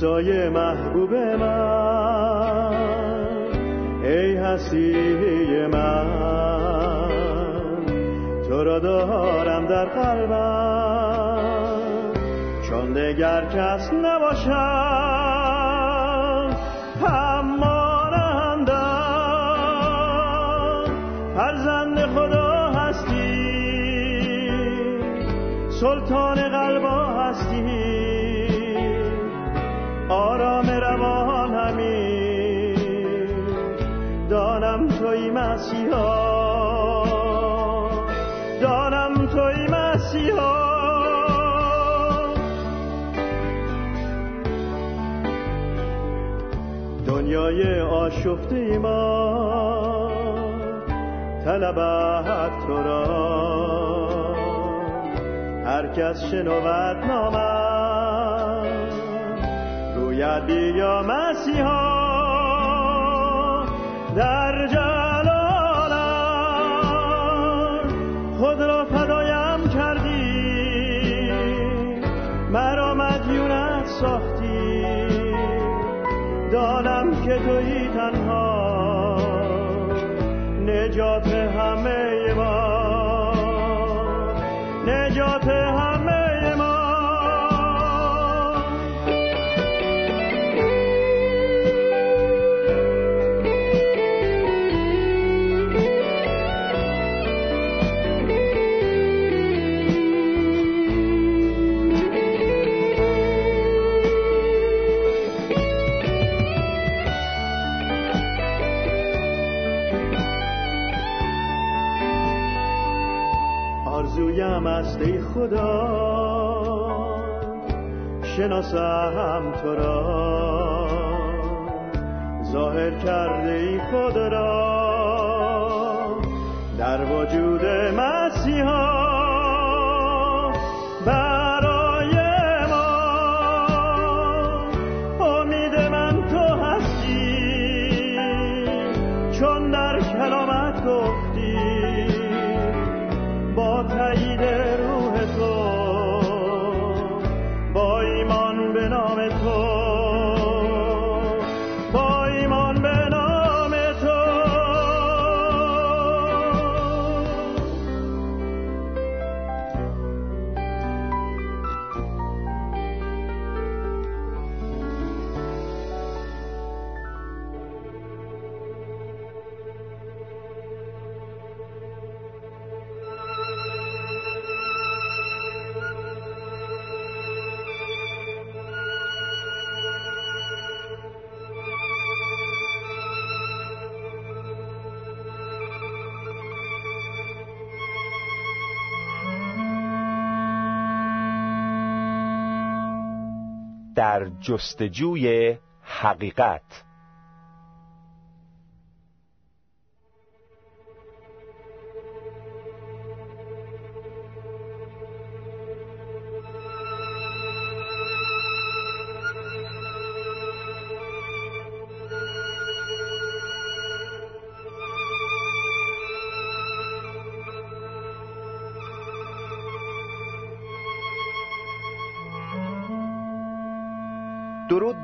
عیسای محبوب من ای هستی من تو را دارم در قلبم چون دگر کس نباشم آرام روان همی دانم توی مسیحا. دانم توی مسیحا. دنیای آشفته ما طلبت تو را. هر کس شنود نامم روید بیا مسیحا در جلالم خود را فدایم کردی. مرا مدیونت ساختی. دانم که توی تنها. نجات همه شناسم تو را. ظاهر کرده ای خود را. در جستجوی حقیقت.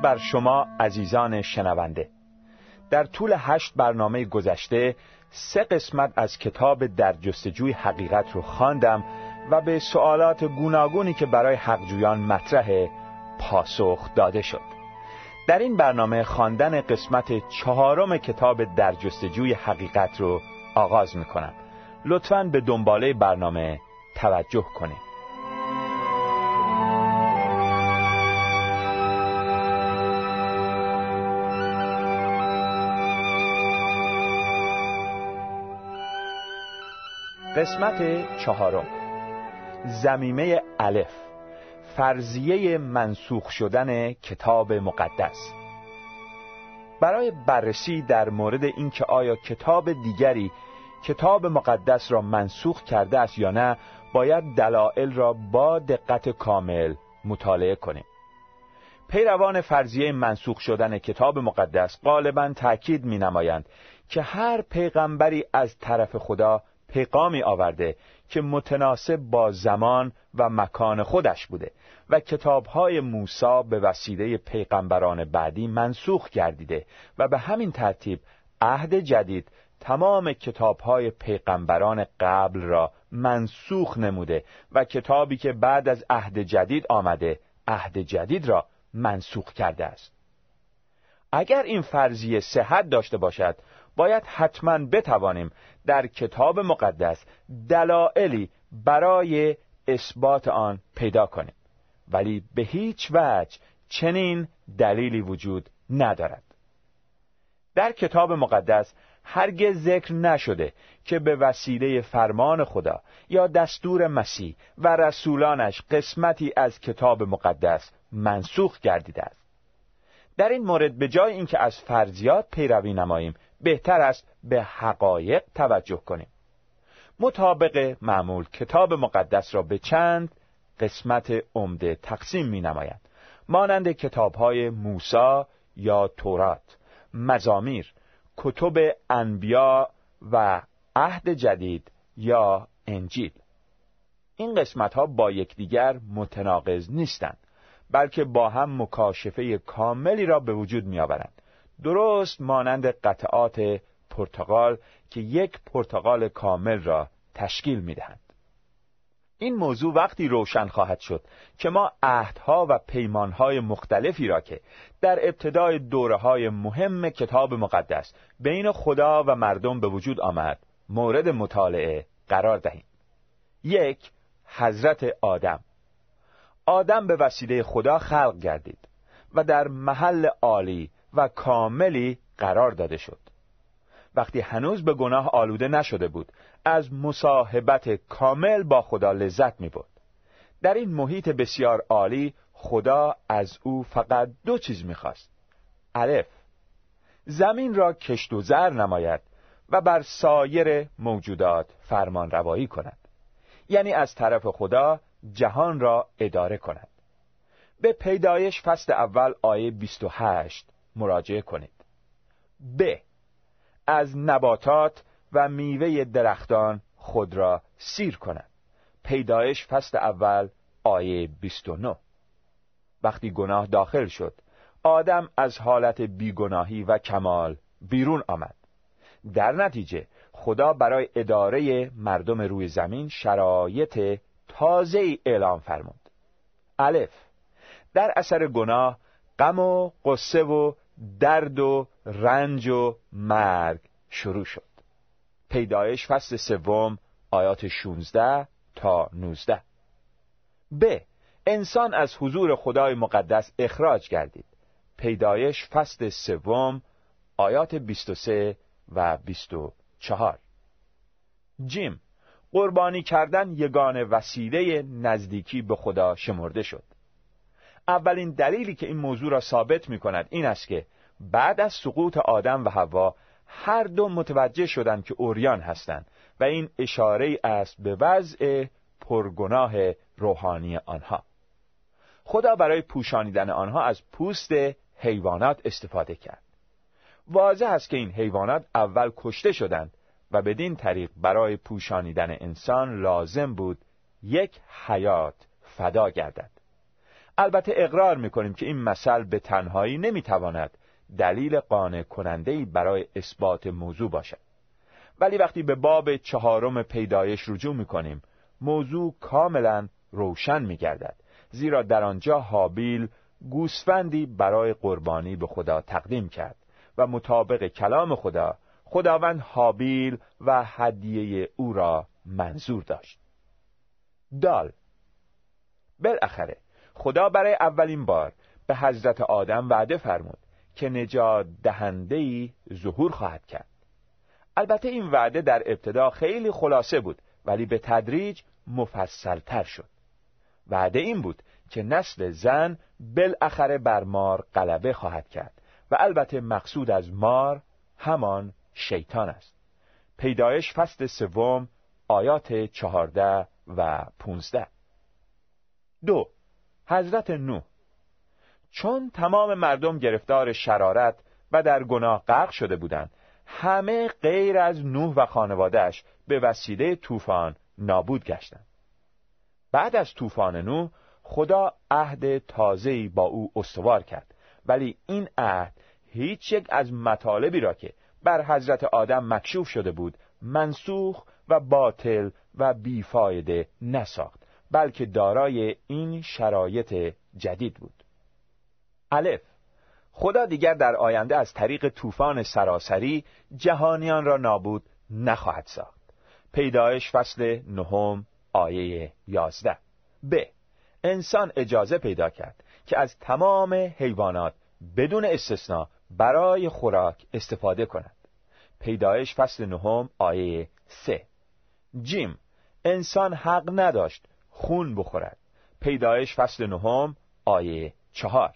بر شما عزیزان شنونده. در طول هشت برنامه گذشته سه قسمت از کتاب در جستجوی حقیقت رو خواندم و به سوالات گوناگونی که برای حقجویان مطرح پاسخ داده شد. در این برنامه خواندن قسمت چهارم کتاب در جستجوی حقیقت رو آغاز می‌کنم. لطفاً به دنباله برنامه توجه کنید. قسمت چهارم. زمیمه الف. فرضیه منسوخ شدن کتاب مقدس. برای بررسی در مورد اینکه آیا کتاب دیگری کتاب مقدس را منسوخ کرده است یا نه باید دلایل را با دقت کامل مطالعه کنیم. پیروان فرضیه منسوخ شدن کتاب مقدس غالبا تأکید می نمایند که هر پیغمبری از طرف خدا پیغامی آورده که متناسب با زمان و مکان خودش بوده و کتابهای موسی به وسیله پیغمبران بعدی منسوخ گردیده و به همین ترتیب عهد جدید تمام کتابهای پیغمبران قبل را منسوخ نموده و کتابی که بعد از عهد جدید آمده عهد جدید را منسوخ کرده است. اگر این فرضیه صحت داشته باشد باید حتما بتوانیم در کتاب مقدس دلایلی برای اثبات آن پیدا کنیم. ولی به هیچ وجه چنین دلیلی وجود ندارد. در کتاب مقدس هرگز ذکر نشده که به وسیله فرمان خدا یا دستور مسیح و رسولانش قسمتی از کتاب مقدس منسوخ گردیده است. در این مورد به جای اینکه از فرضیات پیروی نماییم بهتر است به حقایق توجه کنیم. مطابق معمول کتاب مقدس را به چند قسمت عمده تقسیم می نماید مانند کتاب های موسا یا تورات مزامیر کتب انبیا و عهد جدید یا انجیل. این قسمت ها با یکدیگر متناقض نیستند بلکه با هم مکاشفه کاملی را به وجود می آورند درست مانند قطعات پرتغال که یک پرتغال کامل را تشکیل می دهند. این موضوع وقتی روشن خواهد شد که ما عهدها و پیمانهای مختلفی را که در ابتدای دوره های مهم کتاب مقدس بین خدا و مردم به وجود آمد مورد مطالعه قرار دهیم یک حضرت آدم آدم به وسیله خدا خلق گردید و در محل عالی و کاملی قرار داده شد. وقتی هنوز به گناه آلوده نشده بود از مصاحبت کامل با خدا لذت می بود. در این محیط بسیار عالی خدا از او فقط دو چیز می‌خواست. الف. زمین را کشت و زر نماید و بر سایر موجودات فرمان روایی کند. یعنی از طرف خدا جهان را اداره کند. به پیدایش فصل اول آیه 28 مراجعه کنید. ب. از نباتات و میوه درختان خود را سیر کند پیدایش فصل اول آیه 29 وقتی گناه داخل شد آدم از حالت بیگناهی و کمال بیرون آمد. در نتیجه خدا برای اداره مردم روی زمین شرایط تازه ای اعلام فرمود. الف. در اثر گناه غم و قصه و درد و رنج و مرگ شروع شد. پیدایش فصل سوم آیات 16 تا 19 ب. انسان از حضور خدای مقدس اخراج گردید. پیدایش فصل سوم آیات 23 و 24 جیم. قربانی کردن یگان وسیله نزدیکی به خدا شمرده شد. اولین دلیلی که این موضوع را ثابت می کند این است که بعد از سقوط آدم و حوا هر دو متوجه شدند که اوریان هستند و این اشاره است به وضع پرگناه روحانی آنها. خدا برای پوشانیدن آنها از پوست حیوانات استفاده کرد. واضح است که این حیوانات اول کشته شدند و بدین طریق برای پوشانیدن انسان لازم بود یک حیات فدا گردد. البته اقرار می‌کنیم که این مثل به تنهایی نمی‌تواند دلیل قانع کننده برای اثبات موضوع باشد. ولی وقتی به باب چهارم پیدایش رجوع می‌کنیم موضوع کاملا روشن میگردد. زیرا در آنجا حابیل گوسفندی برای قربانی به خدا تقدیم کرد و مطابق کلام خدا خداوند حابیل و هدیه او را منظور داشت. دال. بالاخره خدا برای اولین بار به حضرت آدم وعده فرمود که نجات دهنده ظهور خواهد کرد. البته این وعده در ابتدا خیلی خلاصه بود ولی به تدریج مفصلتر شد. وعده این بود که نسل زن بالاخره بر مار غلبه خواهد کرد و البته مقصود از مار همان شیطان است. پیدایش فصل سوم آیات چهارده و پونزده. دو حضرت نو چون تمام مردم گرفتار شرارت و در گناه غرق شده بودند همه غیر از نوح و خانوادهش به وسیله طوفان نابود گشتند. بعد از طوفان نوح خدا عهد تازه‌ای با او استوار کرد. ولی این عهد هیچ یک از مطالبی را که بر حضرت آدم مکشوف شده بود منسوخ و باطل و بیفایده نساخت. بلکه دارای این شرایط جدید بود. الف. خدا دیگر در آینده از طریق طوفان سراسری جهانیان را نابود نخواهد ساخت. پیدایش فصل نهم آیه یازده. ب. انسان اجازه پیدا کرد که از تمام حیوانات بدون استثنا برای خوراک استفاده کند. پیدایش فصل نهم آیه سه. جیم. انسان حق نداشت خون بخورد. پیدایش فصل نهم آیه چهار.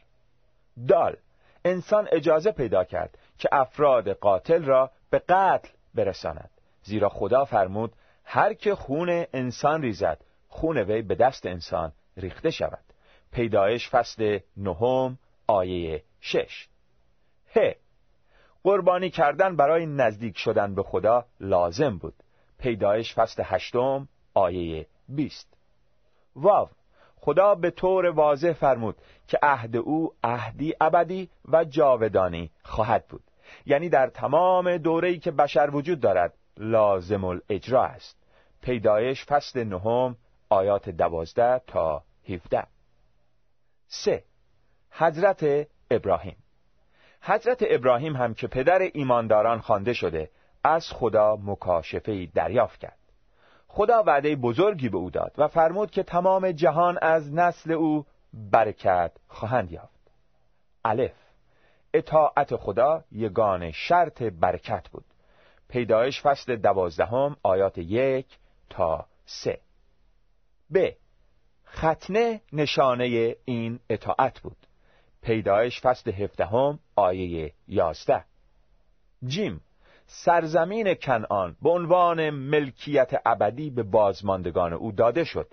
دال انسان اجازه پیدا کرد که افراد قاتل را به قتل برساند. زیرا خدا فرمود هر که خون انسان ریزد خون وی به دست انسان ریخته شود. پیدایش فصل نهم آیه شش. ه قربانی کردن برای نزدیک شدن به خدا لازم بود. پیدایش فصل هشتم آیه بیست. واو. خدا به طور واضح فرمود که عهد او عهدی ابدی و جاودانی خواهد بود. یعنی در تمام دوره‌ای که بشر وجود دارد لازم الاجرا است. پیدایش فصل نهم آیات دوازده تا هفده. سه. حضرت ابراهیم. حضرت ابراهیم هم که پدر ایمانداران خوانده شده از خدا مکاشفه دریافت کرد. خدا وعده بزرگی به او داد و فرمود که تمام جهان از نسل او برکت خواهند یافت. الف. اطاعت خدا یگان شرط برکت بود. پیدایش فصل دوازدهم آیات یک تا سه. ب. ختنه نشانه این اطاعت بود. پیدایش فصل هفدهم آیه یازده. جیم. سرزمین کنعان به عنوان ملکیت ابدی به بازماندگان او داده شد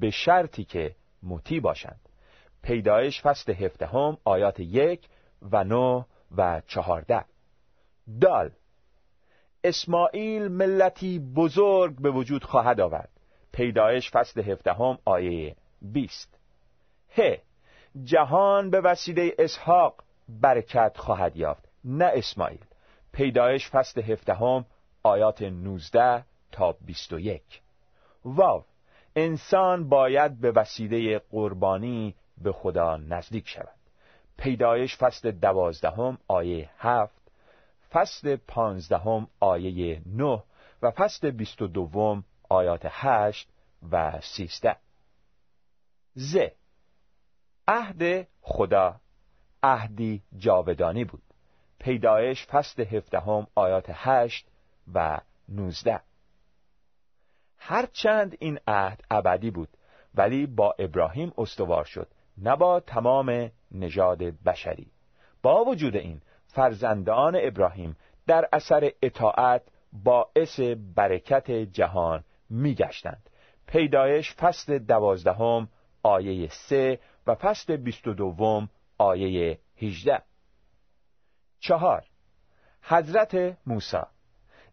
به شرطی که مطیع باشند. پیدایش فصل هفدهم آیات یک و نو و چهارده. دال اسماعیل ملتی بزرگ به وجود خواهد آورد. پیدایش فصل هفدهم آیه بیست. ه جهان به وسیله اسحاق برکت خواهد یافت نه اسماعیل. پیدایش فصل هفدهم آیات 19 تا 21 واو انسان باید به وسیله قربانی به خدا نزدیک شود. پیدایش فصل دوازدهم آیه هفت فصل پانزدهم آیه نه و فصل بیست و دوم آیات هشت و سیزده. ز عهد خدا عهدی جاودانی بود. پیدایش فصل هفدهم آیات هشت و نوزده. هرچند این عهد ابدی بود ولی با ابراهیم استوار شد نه با تمام نژاد بشری. با وجود این فرزندان ابراهیم در اثر اطاعت باعث برکت جهان میگشتند. پیدایش فصل دوازدهم آیه سه و فصل بیست و دوم آیه هیجده چهار. حضرت موسی.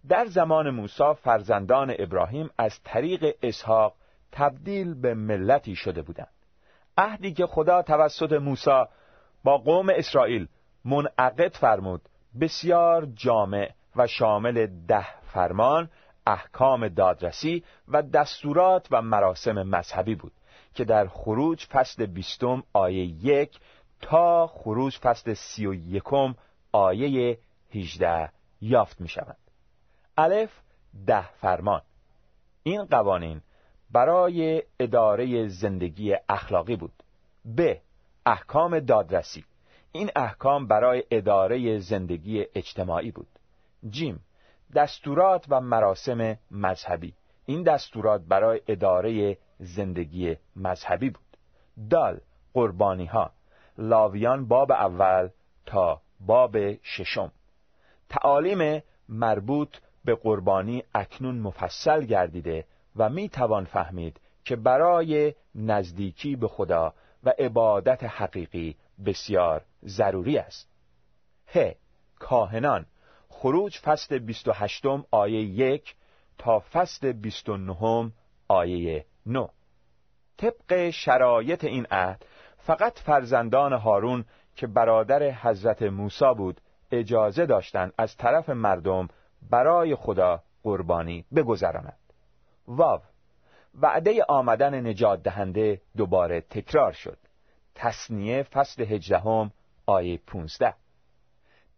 در زمان موسی فرزندان ابراهیم از طریق اسحاق تبدیل به ملتی شده بودند. عهدی که خدا توسط موسی با قوم اسرائیل منعقد فرمود بسیار جامع و شامل ده فرمان احکام دادرسی و دستورات و مراسم مذهبی بود که در خروج فصل بیستم آیه یک تا خروج فصل سی و یکم آیه 18 یافت می شود الف ده فرمان. این قوانین برای اداره زندگی اخلاقی بود. ب. احکام دادرسی. این احکام برای اداره زندگی اجتماعی بود. جیم. دستورات و مراسم مذهبی. این دستورات برای اداره زندگی مذهبی بود. دال. قربانی ها لاویان باب اول تا باب ششم. تعالیم مربوط به قربانی اکنون مفصل گردیده و می توان فهمید که برای نزدیکی به خدا و عبادت حقیقی بسیار ضروری است. ه. کاهنان خروج فصل 28 آیه 1 تا فصل 29 آیه 9 طبق شرایط این عهد فقط فرزندان هارون که برادر حضرت موسی بود اجازه داشتند از طرف مردم برای خدا قربانی بگذراند واو! وعده آمدن نجات دهنده دوباره تکرار شد. تصنیه فصل هجدهم آیه 15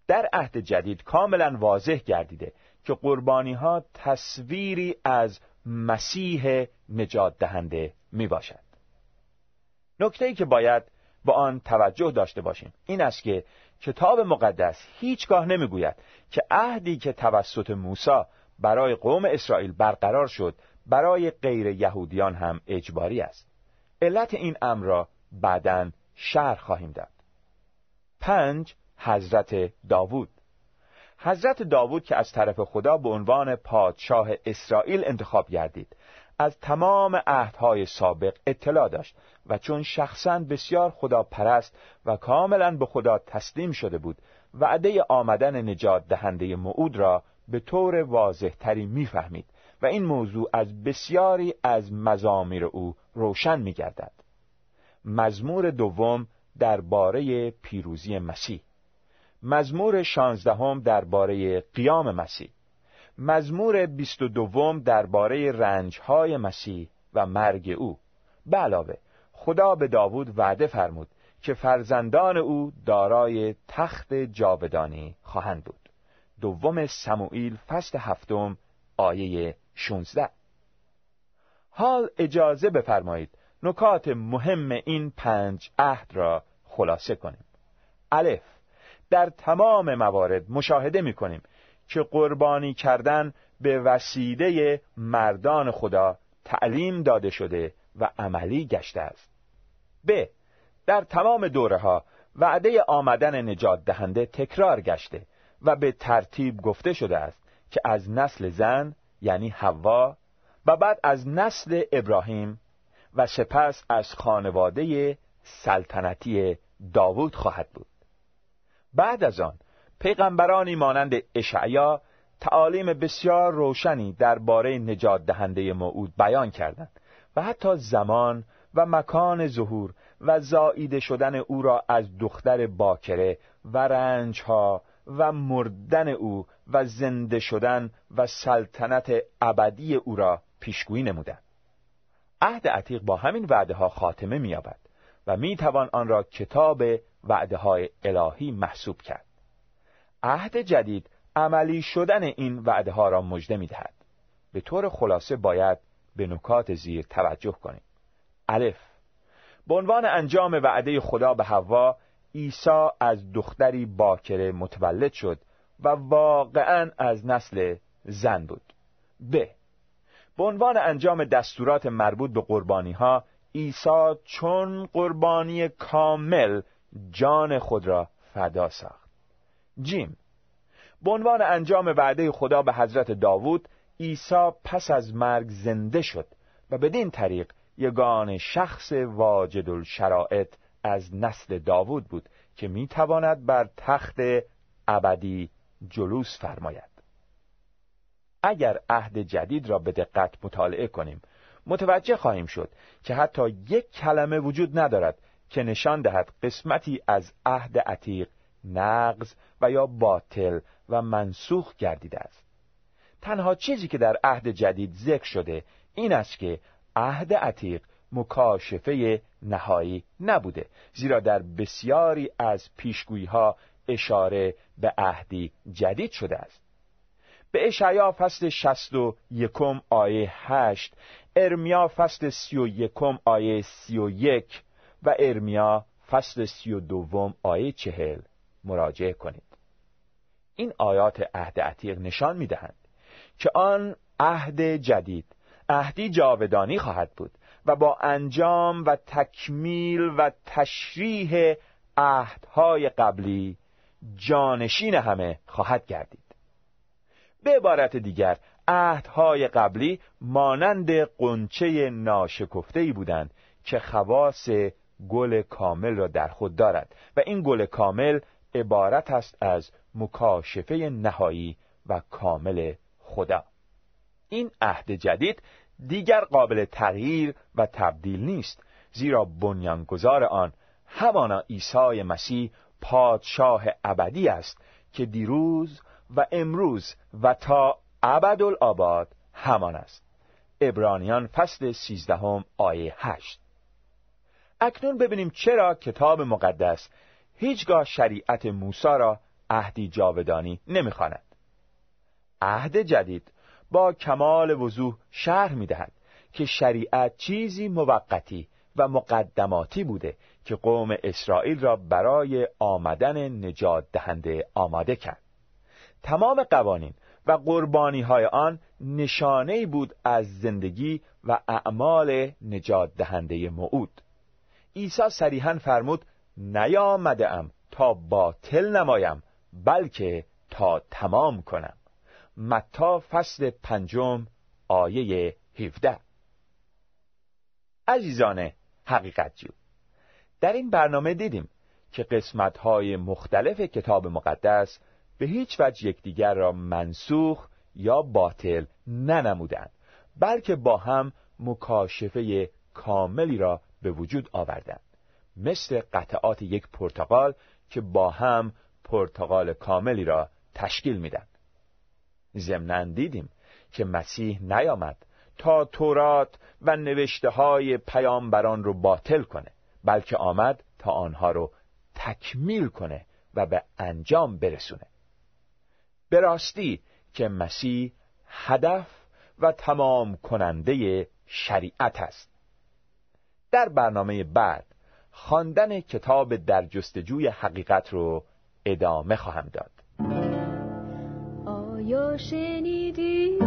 در عهد جدید کاملا واضح گردیده که قربانی ها تصویری از مسیح نجات دهنده می باشد نکته ای که باید با آن توجه داشته باشیم. این است که کتاب مقدس هیچگاه نمی‌گوید که عهدی که توسط موسی برای قوم اسرائیل برقرار شد برای غیر یهودیان هم اجباری است. علت این امر را بعدا شهر خواهیم داد. پنج حضرت داوود. حضرت داوود که از طرف خدا به عنوان پادشاه اسرائیل انتخاب گردید. از تمام عهدهای سابق اطلاع داشت و چون شخصا بسیار خدا پرست و کاملا به خدا تسلیم شده بود وعده آمدن نجات دهنده معود را به طور واضح تری می‌فهمید و این موضوع از بسیاری از مزامیر او روشن می گردد. مزمور دوم درباره پیروزی مسیح مزمور شانزدهم درباره قیام مسیح مزمور بیست و دوم درباره رنجهای مسیح و مرگ او. به علاوه خدا به داوود وعده فرمود که فرزندان او دارای تخت جاودانی خواهند بود. دوم سموئیل فصل هفتم آیه 16 حال اجازه بفرمایید نکات مهم این پنج عهد را خلاصه کنیم. الف در تمام موارد مشاهده می کنیم که قربانی کردن به وسیله مردان خدا تعلیم داده شده و عملی گشته است. ب. در تمام دوره ها وعده آمدن نجات دهنده تکرار گشته و به ترتیب گفته شده است که از نسل زن یعنی حوا و بعد از نسل ابراهیم و سپس از خانواده سلطنتی داوود خواهد بود. بعد از آن پیغمبرانی مانند اشعیا تعالیم بسیار روشنی درباره نجات دهنده موعود بیان کردند و حتی زمان و مکان ظهور و زاییده شدن او را از دختر باکره و رنجها و مردن او و زنده شدن و سلطنت ابدی او را پیشگویی نمودند. عهد عتیق با همین وعده ها خاتمه مییابد و می‌توان آن را کتاب وعده های الهی محسوب کرد. عهد جدید عملی شدن این وعده ها را مژده می‌دهد. به طور خلاصه باید به نکات زیر توجه کنیم. الف. به عنوان انجام وعده خدا به حوا عیسی از دختری باکره متولد شد و واقعا از نسل زن بود. ب. به عنوان انجام دستورات مربوط به قربانی ها عیسی چون قربانی کامل جان خود را فدا ساخت. جیم. به عنوان انجام وعده خدا به حضرت داوود عیسی پس از مرگ زنده شد و بدین طریق یگان شخص واجد الشرائط از نسل داوود بود که می‌تواند بر تخت ابدی جلوس فرماید. اگر عهد جدید را به دقت مطالعه کنیم متوجه خواهیم شد که حتی یک کلمه وجود ندارد که نشان دهد قسمتی از عهد عتیق نقض و یا باطل و منسوخ گردیده است. تنها چیزی که در عهد جدید ذکر شده این است که عهد عتیق مکاشفه نهایی نبوده زیرا در بسیاری از پیشگویی ها اشاره به عهدی جدید شده است. به اشعیا فصل شست و یکم آیه هشت ارمیا فصل سی و یکم آیه سی و یک و ارمیا فصل سی و دوم آیه چهل. مراجعه کنید. این آیات عهد عتیق نشان می دهند که آن عهد جدید عهدی جاودانی خواهد بود و با انجام و تکمیل و تشریح عهدهای قبلی جانشین همه خواهد گردید. به عبارت دیگر عهدهای قبلی مانند قنچه ناشکفته بودند که خواص گل کامل را در خود دارد و این گل کامل عبارت است از مکاشفه نهایی و کامل خدا. این عهد جدید دیگر قابل تغییر و تبدیل نیست زیرا بنیانگذار آن همانا عیسی مسیح پادشاه ابدی است که دیروز و امروز و تا ابدالآباد همان است. ابرانیان فصل سیزدهم آیه هشت. اکنون ببینیم چرا کتاب مقدس هیچگاه شریعت موسی را عهدی جاودانی نمی‌خواند. عهد جدید با کمال وضوح شرح می‌دهد که شریعت چیزی موقتی و مقدماتی بوده که قوم اسرائیل را برای آمدن نجات دهنده آماده کرد تمام قوانین و قربانی های آن نشانه بود از زندگی و اعمال نجات دهنده موعود عیسی صریحا فرمود نیامده ام تا باطل نمایم بلکه تا تمام کنم. متا فصل پنجم آیه 17 عزیزان حقیقت جو در این برنامه دیدیم که قسمت‌های مختلف کتاب مقدس به هیچ وجه یکدیگر را منسوخ یا باطل ننمودند بلکه با هم مکاشفه کاملی را به وجود آوردند مثل قطعات یک پرتقال که با هم پرتقال کاملی را تشکیل میدن. ضمنا دیدیم که مسیح نیامد تا تورات و نوشته های پیامبران رو باطل کنه بلکه آمد تا آنها رو تکمیل کنه و به انجام برسونه. به راستی که مسیح هدف و تمام کننده شریعت است. در برنامه بعد خواندن کتاب در جستجوی حقیقت رو ادامه خواهم داد. آیا شنیدی؟